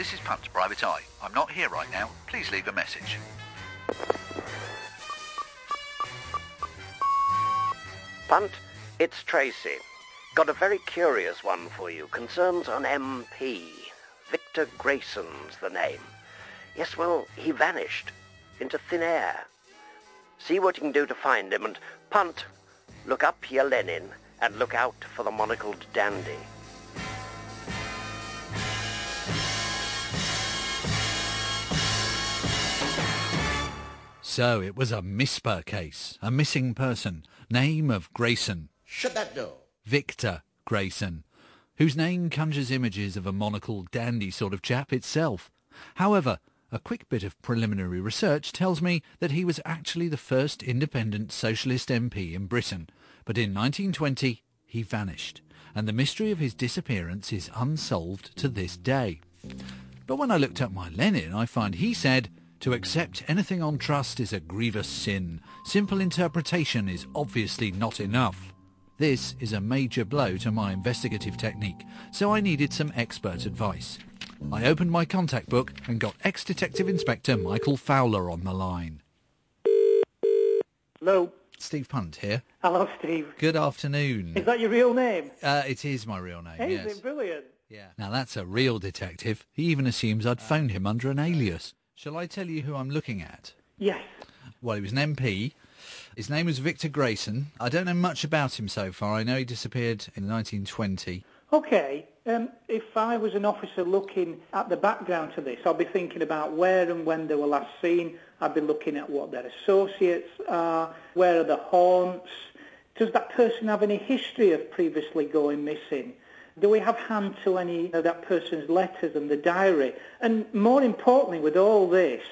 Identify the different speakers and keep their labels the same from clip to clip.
Speaker 1: This is Punt, Private Eye. I'm not here right now. Please leave a message.
Speaker 2: Punt, it's Tracy. Got a very curious one for you. Concerns an MP. Victor Grayson's the name. Yes, well, he vanished into thin air. See what you can do to find him, and Punt, look up your Lenin and look out for the monocled dandy.
Speaker 3: So it was a MISPER case, a missing person, name of Grayson.
Speaker 4: Shut that door.
Speaker 3: Victor Grayson, whose name conjures images of a monocled dandy sort of chap itself. However, a quick bit of preliminary research tells me that he was actually the first independent socialist MP in Britain, but in 1920 he vanished, and the mystery of his disappearance is unsolved to this day. But when I looked up my Lenin, I find he said, to accept anything on trust is a grievous sin. Simple interpretation is obviously not enough. This is a major blow to my investigative technique, so I needed some expert advice. I opened my contact book and got ex-detective inspector Michael Fowler on the line.
Speaker 5: Hello.
Speaker 3: Steve Punt here.
Speaker 5: Hello, Steve.
Speaker 3: Good afternoon.
Speaker 5: Is that your real name?
Speaker 3: Uh, it is my real name,
Speaker 5: Hey,
Speaker 3: yes.
Speaker 5: brilliant.
Speaker 3: Yeah. Now that's a real detective. He even assumes I'd phoned him under an alias. Shall I tell you who I'm looking at?
Speaker 5: Yes.
Speaker 3: Well, he was an MP. His name was Victor Grayson. I don't know much about him so far. I know he disappeared in 1920.
Speaker 5: Okay. Um, if I was an officer looking at the background to this, I'd be thinking about where and when they were last seen. I'd be looking at what their associates are, where are the haunts. Does that person have any history of previously going missing? Do we have hand to any of that person's letters and the diary? And more importantly, with all this,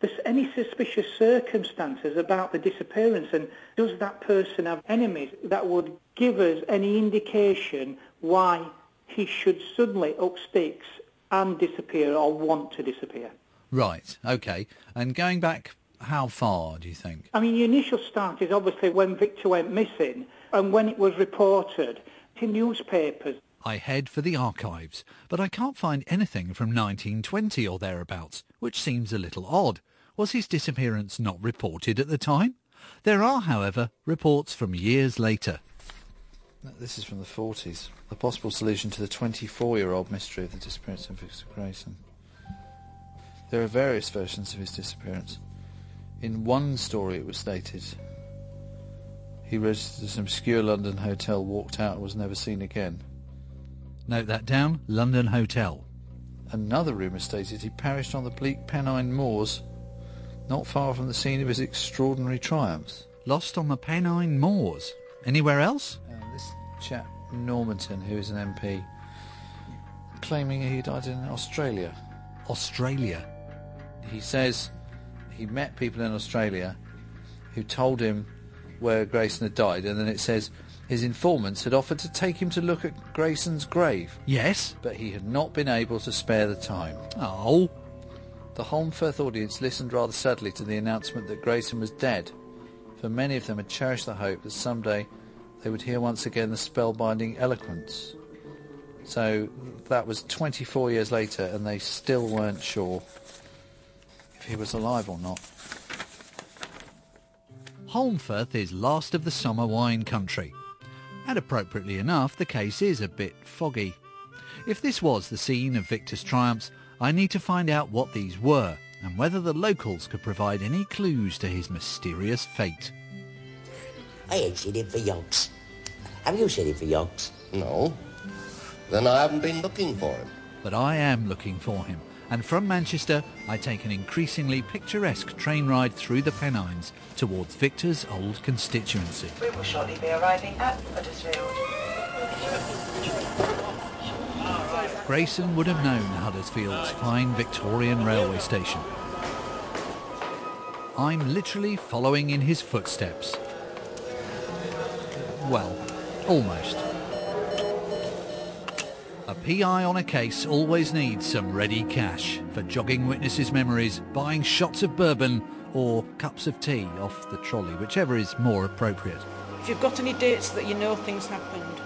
Speaker 5: there's any suspicious circumstances about the disappearance and does that person have enemies that would give us any indication why he should suddenly up sticks and disappear or want to disappear?
Speaker 3: Right, okay. And going back how far, do you think?
Speaker 5: I mean, the initial start is obviously when Victor went missing and when it was reported in newspapers.
Speaker 3: I head for the archives, but I can't find anything from 1920 or thereabouts, which seems a little odd. Was his disappearance not reported at the time? There are, however, reports from years later. This is from the 40s. The possible solution to the 24-year-old mystery of the disappearance of Victor Grayson. There are various versions of his disappearance. In one story it was stated he registered at an obscure London hotel, walked out and was never seen again. Note that down, London Hotel. Another rumour stated he perished on the bleak Pennine moors, not far from the scene of his extraordinary triumphs. Lost on the Pennine moors? Anywhere else? Uh, this chap, Normanton, who is an MP, claiming he died in Australia. Australia? He says he met people in Australia who told him where Grayson had died, and then it says his informants had offered to take him to look at Grayson's grave. Yes? But he had not been able to spare the time. Oh. The Holmfirth audience listened rather sadly to the announcement that Grayson was dead, for many of them had cherished the hope that someday they would hear once again the spellbinding eloquence. So that was 24 years later, and they still weren't sure if he was alive or not. Holmfirth is last of the summer wine country. And appropriately enough, the case is a bit foggy. If this was the scene of Victor's triumphs, I need to find out what these were and whether the locals could provide any clues to his mysterious fate.
Speaker 4: I ain't seen him for yonks. Have you seen him for yonks?
Speaker 6: No. Then I haven't been looking for him.
Speaker 3: But I am looking for him, and from Manchester I take an increasingly picturesque train ride through the Pennines towards Victor's old constituency.
Speaker 7: We will shortly be arriving at Huddersfield.
Speaker 3: Grayson would have known Huddersfield's fine Victorian railway station. I'm literally following in his footsteps. Well, almost. A PI on a case always needs some ready cash for jogging witnesses' memories, buying shots of bourbon or cups of tea off the trolley, whichever is more appropriate.
Speaker 8: If you've got any dates that you know things happened,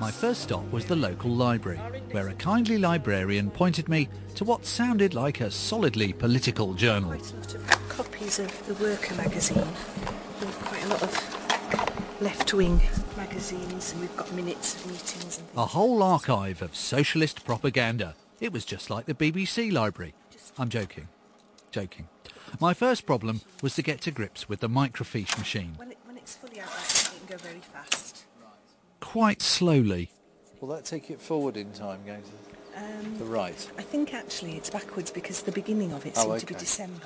Speaker 3: My first stop was the local library, where a kindly librarian pointed me to what sounded like a solidly political journal.
Speaker 8: Quite a lot of copies of the Worker magazine. Quite a lot of left-wing magazines, and we've got minutes of meetings and.
Speaker 3: A whole archive of socialist propaganda. It was just like the BBC library. I'm joking. Joking. My first problem was to get to grips with the microfiche machine.
Speaker 8: When, it, when it's fully out, it can go very fast.
Speaker 3: Quite slowly.
Speaker 9: Will that take it forward in time, going to
Speaker 8: Um,
Speaker 9: the right?
Speaker 8: I think actually it's backwards because the beginning of it
Speaker 9: Oh,
Speaker 8: seemed to be. December.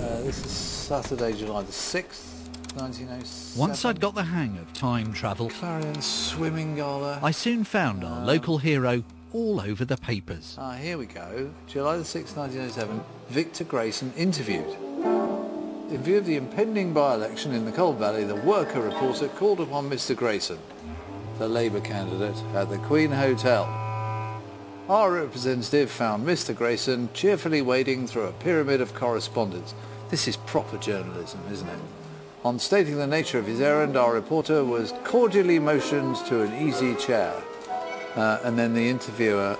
Speaker 9: Uh, this is Saturday, July the 6th, 1907.
Speaker 3: Once I'd got the hang of time travel,
Speaker 9: Clarion Swimming Gala.
Speaker 3: I soon found our local hero all over the papers.
Speaker 9: Ah, here we go. July the 6th, 1907. Victor Grayson interviewed. In view of the impending by-election in the Colne Valley, the worker reporter called upon Mr Grayson, the Labour candidate, at the Queen Hotel. Our representative found Mr Grayson cheerfully wading through a pyramid of correspondence. This is proper journalism, isn't it? On stating the nature of his errand, our reporter was cordially motioned to an easy chair. Uh, and then the interviewer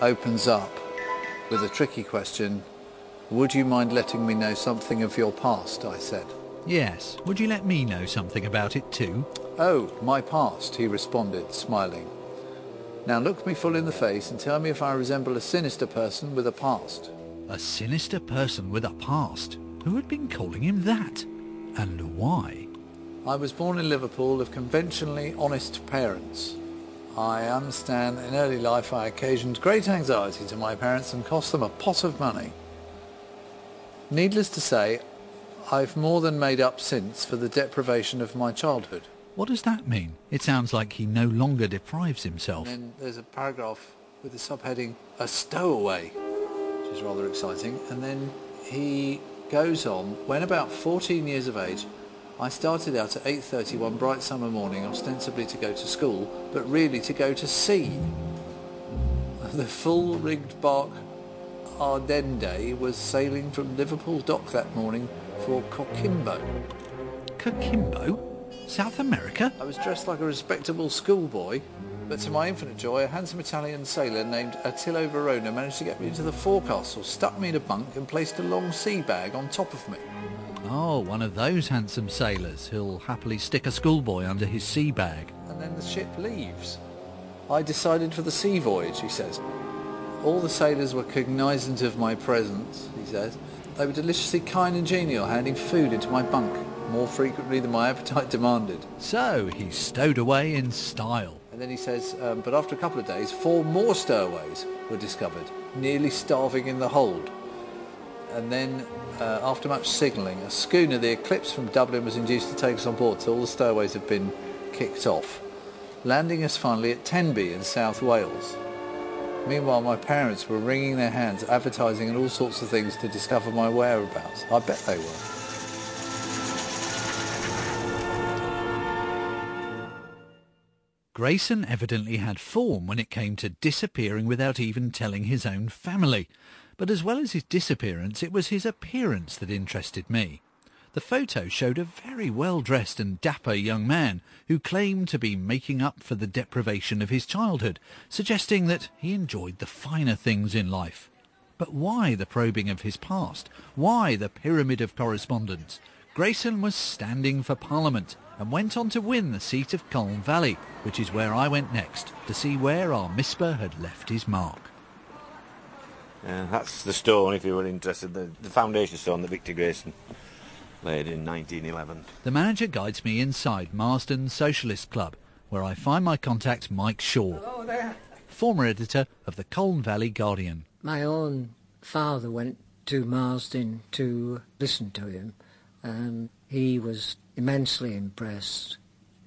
Speaker 9: opens up with a tricky question. Would you mind letting me know something of your past? I said.
Speaker 3: Yes, would you let me know something about it too?
Speaker 9: Oh, my past, he responded, smiling. Now look me full in the face and tell me if I resemble a sinister person with a past.
Speaker 3: A sinister person with a past. Who had been calling him that? And why?
Speaker 9: I was born in Liverpool of conventionally honest parents. I understand that in early life I occasioned great anxiety to my parents and cost them a pot of money. Needless to say, I've more than made up since for the deprivation of my childhood.
Speaker 3: What does that mean? It sounds like he no longer deprives himself.
Speaker 9: And then there's a paragraph with the subheading, A Stowaway, which is rather exciting. And then he goes on, when about 14 years of age, I started out at 8.30 one bright summer morning, ostensibly to go to school, but really to go to sea. The full-rigged bark Ardende was sailing from Liverpool dock that morning for Coquimbo.
Speaker 3: Coquimbo? South America?
Speaker 9: I was dressed like a respectable schoolboy, but to my infinite joy, a handsome Italian sailor named Attilio Verona managed to get me into the forecastle, stuck me in a bunk and placed a long sea bag on top of me.
Speaker 3: Oh, one of those handsome sailors who'll happily stick a schoolboy under his sea bag.
Speaker 9: And then the ship leaves. I decided for the sea voyage, he says. All the sailors were cognizant of my presence, he says. They were deliciously kind and genial, handing food into my bunk more frequently than my appetite demanded.
Speaker 3: So he stowed away in style.
Speaker 9: Then he says, um, but after a couple of days, four more stowaways were discovered, nearly starving in the hold. And then, uh, after much signalling, a schooner, the Eclipse from Dublin, was induced to take us on board, so all the stowaways have been kicked off, landing us finally at Tenby in South Wales. Meanwhile, my parents were wringing their hands, advertising and all sorts of things to discover my whereabouts. I bet they were.
Speaker 3: Grayson evidently had form when it came to disappearing without even telling his own family. But as well as his disappearance, it was his appearance that interested me. The photo showed a very well-dressed and dapper young man who claimed to be making up for the deprivation of his childhood, suggesting that he enjoyed the finer things in life. But why the probing of his past? Why the pyramid of correspondence? Grayson was standing for Parliament and went on to win the seat of Colne Valley, which is where I went next to see where our Misper had left his mark.
Speaker 10: Uh, that's the stone, if you were interested, the, the foundation stone that Victor Grayson laid in 1911.
Speaker 3: The manager guides me inside Marsden Socialist Club, where I find my contact Mike Shaw, former editor of the Colne Valley Guardian.
Speaker 11: My own father went to Marsden to listen to him, and he was immensely impressed.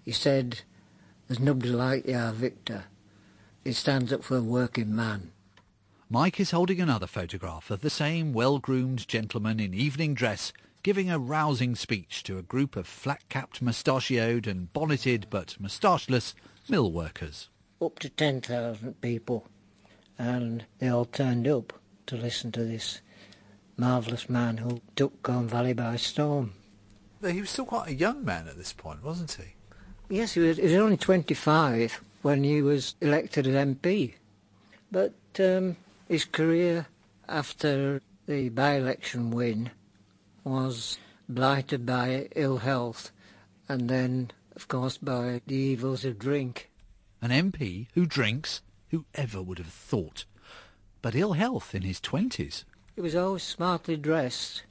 Speaker 11: He said, There's nobody like you, Victor. He stands up for the working man.
Speaker 3: Mike is holding another photograph of the same well-groomed gentleman in evening dress giving a rousing speech to a group of flat-capped, mustachioed and bonneted but moustacheless mill workers.
Speaker 11: Up to 10,000 people, and they all turned up to listen to this marvellous man who took Colne Valley by storm.
Speaker 9: He was still quite a young man at this point, wasn't he?
Speaker 11: Yes, he was, he was only 25 when he was elected as MP. But um, his career after the by-election win was blighted by ill health and then, of course, by the evils of drink.
Speaker 3: An MP who drinks? Who ever would have thought? But ill health in his twenties.
Speaker 11: He was always smartly dressed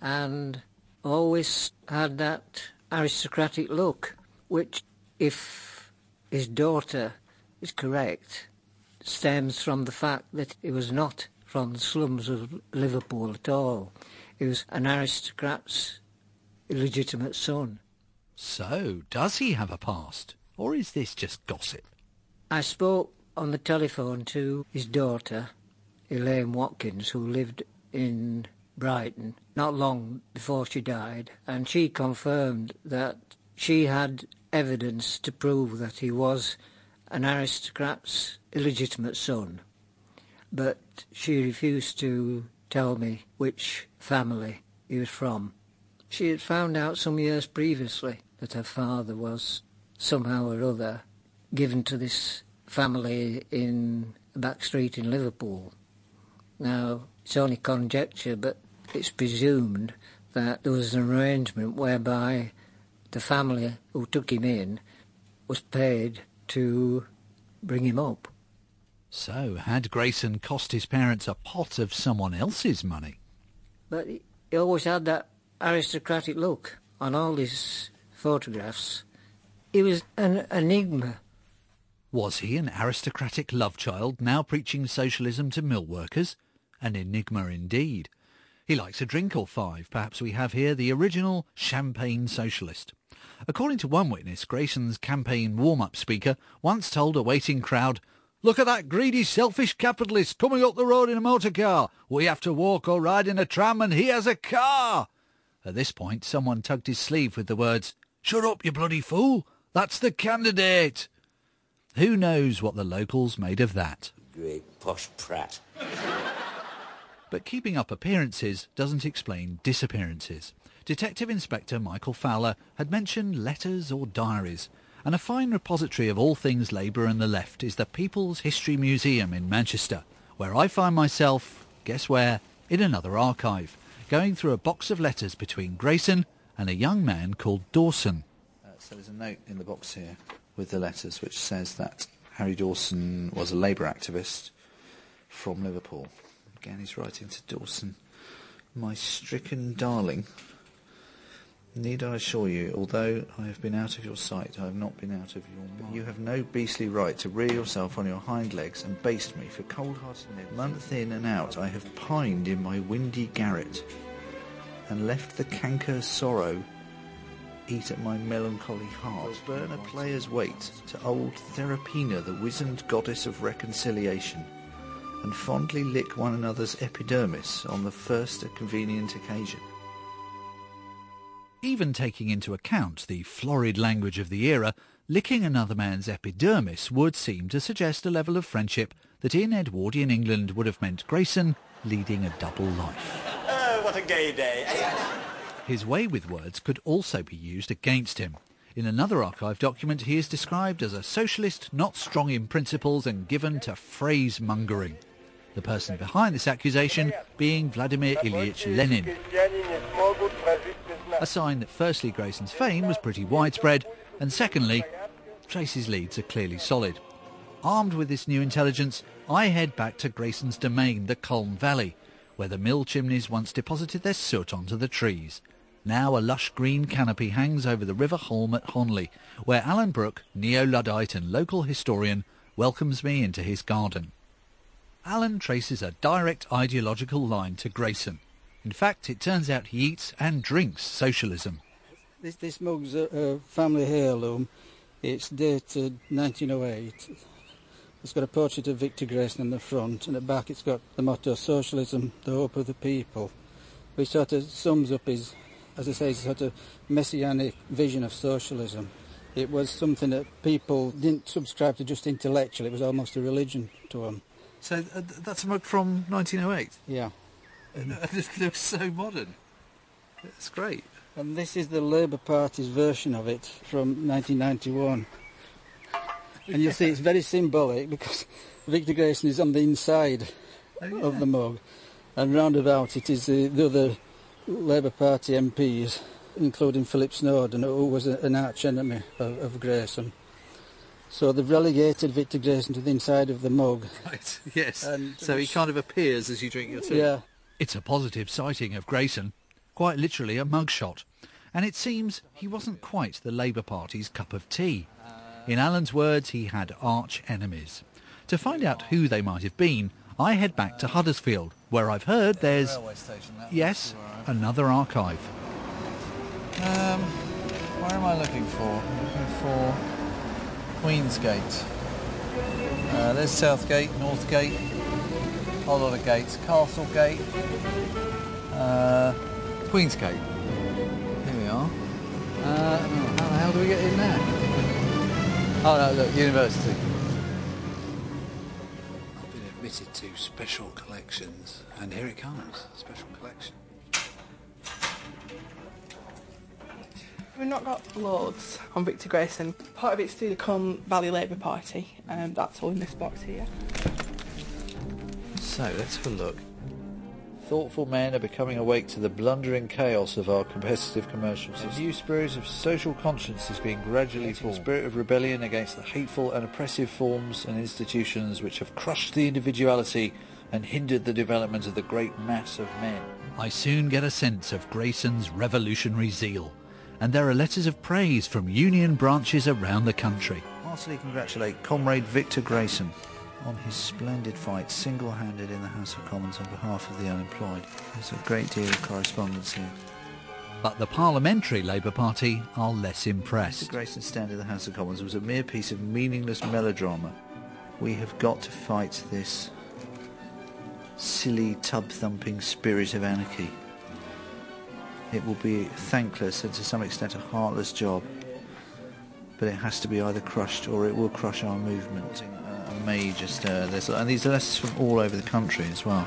Speaker 11: and always had that aristocratic look, which, if his daughter is correct, stems from the fact that he was not from the slums of Liverpool at all. He was an aristocrat's illegitimate son.
Speaker 3: So, does he have a past? Or is this just gossip?
Speaker 11: I spoke on the telephone to his daughter, Elaine Watkins, who lived in Brighton not long before she died, and she confirmed that she had evidence to prove that he was an aristocrat's illegitimate son, but she refused to tell me which family he was from. She had found out some years previously that her father was somehow or other given to this family in a back street in Liverpool. Now, it's only conjecture, but it's presumed that there was an arrangement whereby the family who took him in was paid to bring him up.
Speaker 3: So, had Grayson cost his parents a pot of someone else's money?
Speaker 11: But he always had that aristocratic look on all his photographs. He was an enigma.
Speaker 3: Was he an aristocratic love child now preaching socialism to mill workers? An enigma indeed. He likes a drink or five. Perhaps we have here the original champagne socialist. According to one witness, Grayson's campaign warm-up speaker once told a waiting crowd, Look at that greedy, selfish capitalist coming up the road in a motor car. We have to walk or ride in a tram and he has a car. At this point, someone tugged his sleeve with the words, Shut up, you bloody fool. That's the candidate. Who knows what the locals made of that?
Speaker 4: Great posh prat.
Speaker 3: But keeping up appearances doesn't explain disappearances. Detective Inspector Michael Fowler had mentioned letters or diaries, and a fine repository of all things Labour and the left is the People's History Museum in Manchester, where I find myself, guess where, in another archive, going through a box of letters between Grayson and a young man called Dawson.
Speaker 9: Uh, so there's a note in the box here with the letters which says that Harry Dawson was a Labour activist from Liverpool. Again, he's writing to Dawson. My stricken darling, need I assure you, although I have been out of your sight, I have not been out of your mind. You have no beastly right to rear yourself on your hind legs and baste me for cold-heartedness. Month in and out, I have pined in my windy garret and left the canker sorrow eat at my melancholy heart. Burn a player's weight to old Therapina, the wizened goddess of reconciliation, and fondly lick one another's epidermis on the first convenient occasion.
Speaker 3: Even taking into account the florid language of the era, licking another man's epidermis would seem to suggest a level of friendship that in Edwardian England would have meant Grayson leading a double life.
Speaker 12: Oh, what a gay day.
Speaker 3: His way with words could also be used against him. In another archive document, he is described as a socialist not strong in principles and given to phrase mongering. The person behind this accusation being Vladimir Ilyich Lenin. A sign that firstly Grayson's fame was pretty widespread, and secondly, Tracy's leads are clearly solid. Armed with this new intelligence, I head back to Grayson's domain, the Colne Valley, where the mill chimneys once deposited their soot onto the trees. Now a lush green canopy hangs over the River Holme at Honley, where Alan Brooke, neo-Luddite and local historian, welcomes me into his garden. Alan traces a direct ideological line to Grayson. In fact, it turns out he eats and drinks socialism.
Speaker 13: This, this mug's a, a family heirloom. It's dated 1908. It's got a portrait of Victor Grayson in the front, and at the back it's got the motto Socialism, the hope of the people, which sort of sums up his, as I say, sort of messianic vision of socialism. It was something that people didn't subscribe to just intellectually, it was almost a religion to them.
Speaker 9: So uh, that's a mug from 1908?
Speaker 13: Yeah.
Speaker 9: And it looks so modern. It's great.
Speaker 13: And this is the Labour Party's version of it from 1991. And you'll see it's very symbolic because Victor Grayson is on the inside of the mug. And round about it is the, the other Labour Party MPs, including Philip Snowden, who was an arch enemy of, of Grayson. So they've relegated Victor Grayson to the inside of the mug.
Speaker 3: Right, yes.
Speaker 13: And-
Speaker 3: so he kind of appears as you drink your tea.
Speaker 13: Yeah.
Speaker 3: It's a positive sighting of Grayson, quite literally a mugshot. And it seems he wasn't quite the Labour Party's cup of tea. In Alan's words, he had arch enemies. To find out who they might have been, I head back to Huddersfield, where I've heard there's,
Speaker 9: Railway station. That
Speaker 3: yes, another archive.
Speaker 9: Um, where am I looking for? I'm looking for Queensgate. Uh, there's Southgate, Northgate, a whole lot of gates. Castlegate, uh, Queensgate. Here we are. Uh, how the hell do we get in there? Oh no, look, university. I've been admitted to special collections, and here it comes, special collection.
Speaker 14: We've not got loads on Victor Grayson. Part of it's through the Colne Valley Labour Party, and that's all in this box here.
Speaker 9: So let's have a look. Thoughtful men are becoming awake to the blundering chaos of our competitive commercial system. A new spirit of social conscience is being gradually formed. A spirit of rebellion against the hateful and oppressive forms and institutions which have crushed the individuality and hindered the development of the great mass of men.
Speaker 3: I soon get a sense of Grayson's revolutionary zeal, and there are letters of praise from union branches around the country.
Speaker 9: Heartily congratulate Comrade Victor Grayson on his splendid fight single-handed in the House of Commons on behalf of the unemployed. There's a great deal of correspondence here.
Speaker 3: But the Parliamentary Labour Party are less
Speaker 9: Mr
Speaker 3: impressed.
Speaker 9: Grayson's stand in the House of Commons was a mere piece of meaningless melodrama. We have got to fight this silly, tub-thumping spirit of anarchy. It will be thankless and to some extent a heartless job, but it has to be either crushed or it will crush our movement. A major stir. There's, and these are letters from all over the country as well,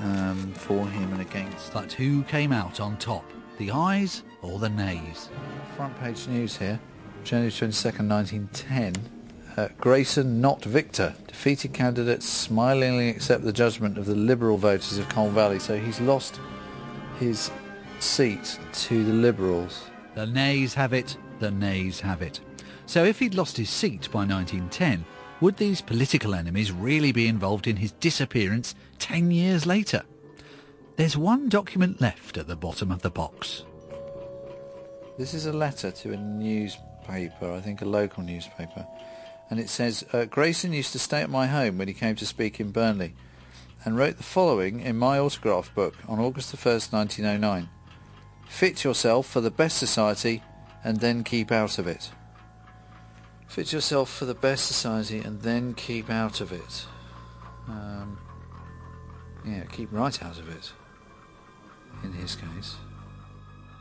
Speaker 9: um, for him and against.
Speaker 3: But who came out on top? The ayes or the nays?
Speaker 9: Front page news here, January 22nd, 1910. Uh, Grayson, not Victor. Defeated candidates smilingly accept the judgment of the Liberal voters of Colne Valley. So he's lost his seat to the Liberals.
Speaker 3: The nays have it, the nays have it. So if he'd lost his seat by 1910, would these political enemies really be involved in his disappearance 10 years later? There's one document left at the bottom of the box.
Speaker 9: This is a letter to a newspaper, I think a local newspaper. And it says, uh, Grayson used to stay at my home when he came to speak in Burnley and wrote the following in my autograph book on August the 1st, 1909. Fit yourself for the best society and then keep out of it. Fit yourself for the best society and then keep out of it. Um, yeah, keep right out of it. In his case.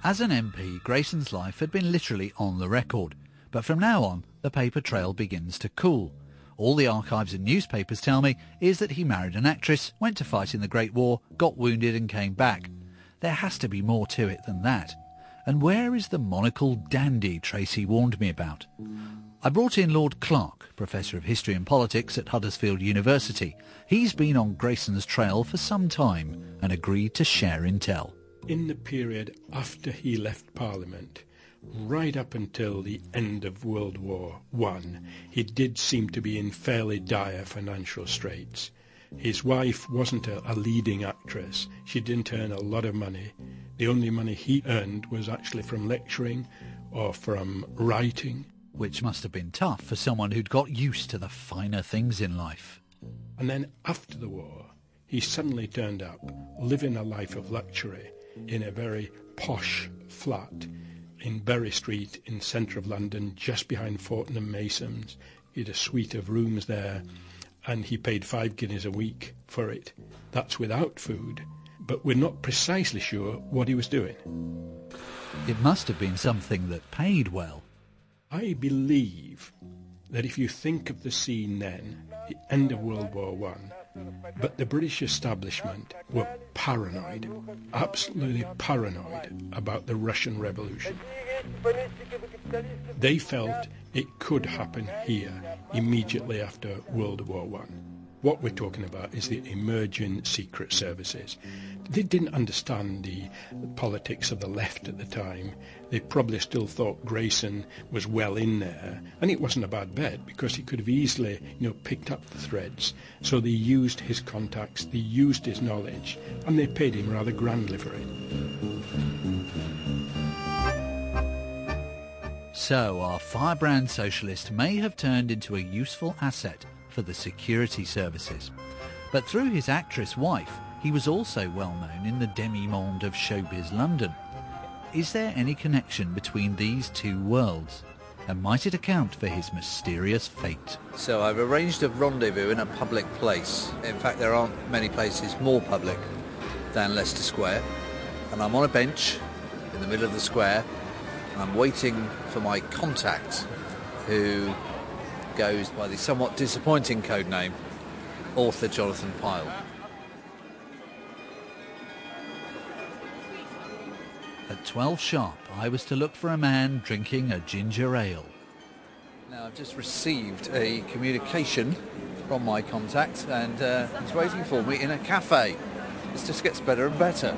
Speaker 3: As an MP, Grayson's life had been literally on the record, but from now on, the paper trail begins to cool. All the archives and newspapers tell me is that he married an actress, went to fight in the Great War, got wounded and came back. There has to be more to it than that. And where is the monocled dandy Tracy warned me about? I brought in Lord Clark, Professor of History and Politics at Huddersfield University. He's been on Grayson's trail for some time and agreed to share intel.
Speaker 15: In the period after he left Parliament, right up until the end of World War One, he did seem to be in fairly dire financial straits. His wife wasn't a, a leading actress. She didn't earn a lot of money. The only money he earned was actually from lecturing or from writing.
Speaker 3: Which must have been tough for someone who'd got used to the finer things in life.
Speaker 15: And then after the war, he suddenly turned up, living a life of luxury in a very posh flat in Bury Street in centre of London, just behind Fortnum Masons. He had a suite of rooms there, and he paid five guineas a week for it. That's without food, but we're not precisely sure what he was doing.
Speaker 3: It must have been something that paid well.
Speaker 15: I believe that if you think of the scene then, the end of World War One, But the British establishment were paranoid, absolutely paranoid about the Russian Revolution. They felt it could happen here immediately after World War One. What we're talking about is the emerging secret services. They didn't understand the politics of the left at the time. They probably still thought Grayson was well in there, and it wasn't a bad bet because he could have easily, you know, picked up the threads. So they used his contacts, they used his knowledge, and they paid him rather grandly for it.
Speaker 3: So our firebrand socialist may have turned into a useful asset for the security services. But through his actress wife, he was also well known in the demi-monde of showbiz London. Is there any connection between these two worlds? And might it account for his mysterious fate?
Speaker 9: So I've arranged a rendezvous in a public place. In fact, there aren't many places more public than Leicester Square. And I'm on a bench in the middle of the square. I'm waiting for my contact, who goes by the somewhat disappointing code name, author Jonathan Pyle.
Speaker 3: At 12 sharp, I was to look for a man drinking a ginger ale.
Speaker 9: Now, I've just received a communication from my contact, and uh, he's waiting for me in a cafe. This just gets better and better.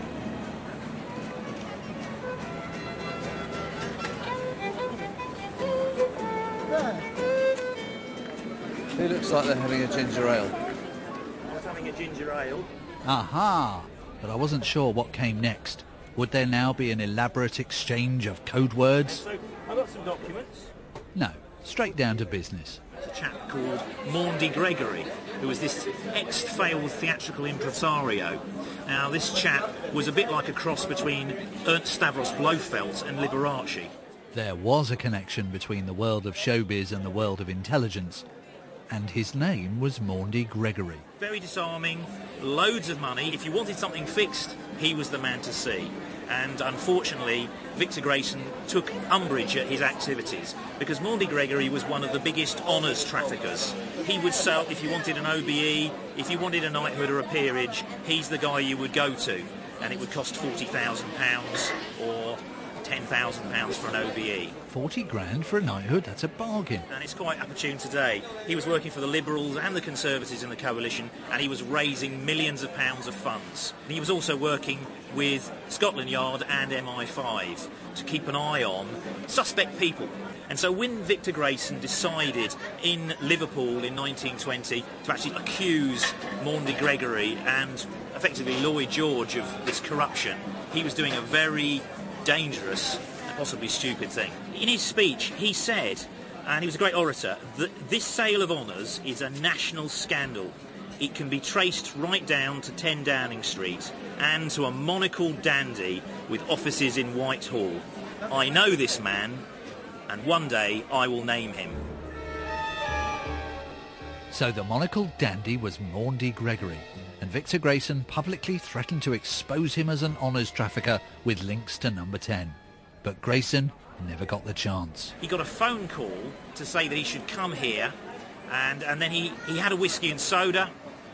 Speaker 9: It looks like they're having a ginger ale.
Speaker 16: What's having a ginger ale?
Speaker 3: Aha! But I wasn't sure what came next. Would there now be an elaborate exchange of code words?
Speaker 16: So, I've got some documents.
Speaker 3: No, straight down to business.
Speaker 16: There's a chap called Maundy Gregory, who was this ex-failed theatrical impresario. Now, this chap was a bit like a cross between Ernst Stavros Blofeld and Liberace.
Speaker 3: There was a connection between the world of showbiz and the world of intelligence, and his name was Maundy Gregory.
Speaker 16: Very disarming, loads of money. If you wanted something fixed, he was the man to see. And unfortunately, Victor Grayson took umbrage at his activities because Maundy Gregory was one of the biggest honours traffickers. He would sell, if you wanted an OBE, if you wanted a knighthood or a peerage, he's the guy you would go to. And it would cost £40,000 or £10,000 for an OBE.
Speaker 3: 40 grand for a knighthood, that's a bargain.
Speaker 16: And it's quite opportune today. He was working for the Liberals and the Conservatives in the coalition, and he was raising millions of pounds of funds. And he was also working with Scotland Yard and MI5 to keep an eye on suspect people. And so when Victor Grayson decided in Liverpool in 1920 to actually accuse Maundy Gregory and effectively Lloyd George of this corruption, he was doing a very dangerous and possibly stupid thing. In his speech, he said, and he was a great orator, that this sale of honours is a national scandal. It can be traced right down to 10 Downing Street and to a monocled dandy with offices in Whitehall. I know this man, and one day I will name him.
Speaker 3: So the monocled dandy was Maundy Gregory, Victor Grayson publicly threatened to expose him as an honours trafficker with links to number 10. But Grayson never got the chance.
Speaker 16: He got a phone call to say that he should come here, and, and then he, he had a whiskey and soda,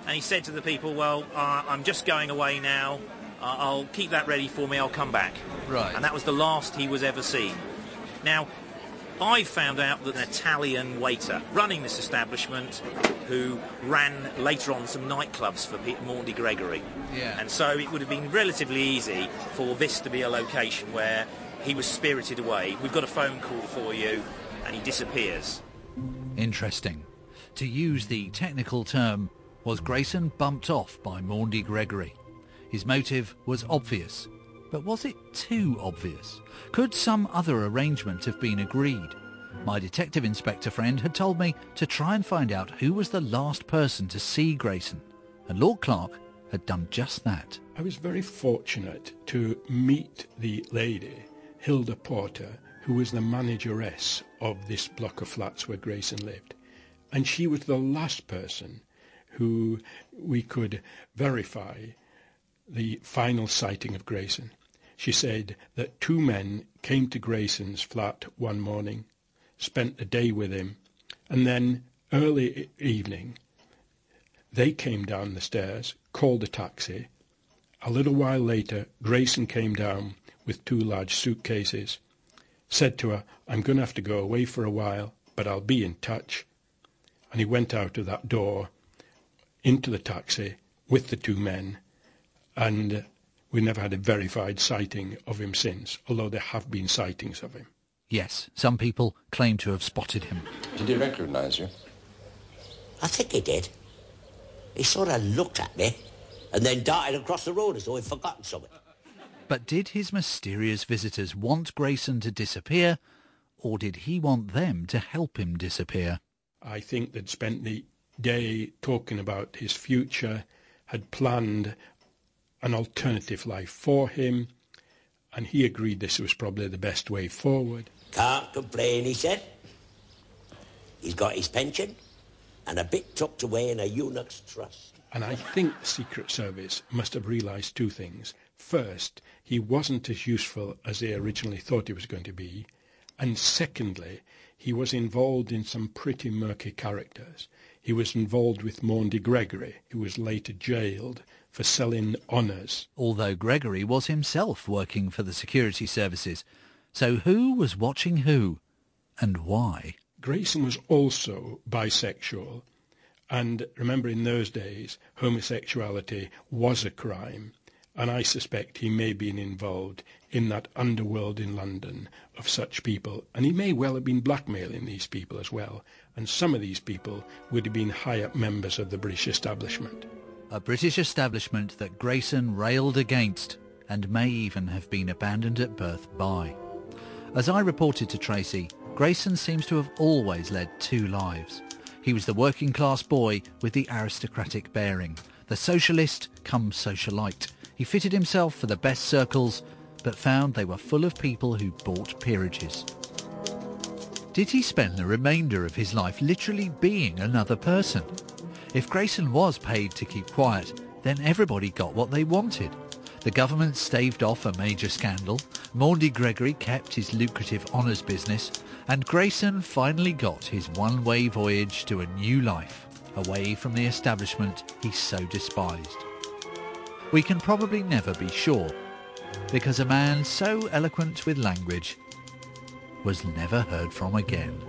Speaker 16: and he said to the people, Well, uh, I'm just going away now. Uh, I'll keep that ready for me, I'll come back.
Speaker 3: Right.
Speaker 16: And that was the last he was ever seen. Now, I found out that an Italian waiter running this establishment who ran later on some nightclubs for Pete Maundy Gregory.
Speaker 3: Yeah.
Speaker 16: And so it would have been relatively easy for this to be a location where he was spirited away. We've got a phone call for you, and he disappears.
Speaker 3: Interesting. To use the technical term, was Grayson bumped off by Maundy Gregory? His motive was obvious, but was it too obvious? Could some other arrangement have been agreed? My detective inspector friend had told me to try and find out who was the last person to see Grayson, and Lord Clark had done just that.
Speaker 15: I was very fortunate to meet the lady, Hilda Porter, who was the manageress of this block of flats where Grayson lived. And she was the last person who we could verify the final sighting of Grayson. She said that two men came to Grayson's flat one morning, spent the day with him, and then early evening They came down the stairs, called a taxi. A little while later, Grayson came down with two large suitcases, said to her, I'm going to have to go away for a while, but I'll be in touch. And he went out of that door into the taxi with the two men, and we never had a verified sighting of him since, although there have been sightings of him.
Speaker 3: Yes, some people claim to have spotted him.
Speaker 6: Did he recognise you?
Speaker 4: I think he did. He sort of looked at me and then darted across the road as though he'd forgotten something.
Speaker 3: But did his mysterious visitors want Grayson to disappear, or did he want them to help him disappear?
Speaker 15: I think they'd spent the day talking about his future, had planned an alternative life for him, and he agreed this was probably the best way forward.
Speaker 4: Can't complain, he said. He's got his pension and a bit tucked away in a eunuch's trust.
Speaker 15: And I think the Secret Service must have realised two things. First, he wasn't as useful as they originally thought he was going to be. And secondly, he was involved in some pretty murky characters. He was involved with Maundy Gregory, who was later jailed for selling honours.
Speaker 3: Although Gregory was himself working for the security services. So who was watching who? And why?
Speaker 15: Grayson was also bisexual. And remember, in those days, homosexuality was a crime. And I suspect he may have been involved in that underworld in London of such people. And he may well have been blackmailing these people as well. And some of these people would have been high-up members of the British establishment.
Speaker 3: A British establishment that Grayson railed against and may even have been abandoned at birth by. As I reported to Tracy, Grayson seems to have always led two lives. He was the working class boy with the aristocratic bearing, the socialist come socialite. He fitted himself for the best circles, but found they were full of people who bought peerages. Did he spend the remainder of his life literally being another person? If Grayson was paid to keep quiet, then everybody got what they wanted. The government staved off a major scandal, Maundy Gregory kept his lucrative honours business, and Grayson finally got his one-way voyage to a new life, away from the establishment he so despised. We can probably never be sure, because a man so eloquent with language was never heard from again.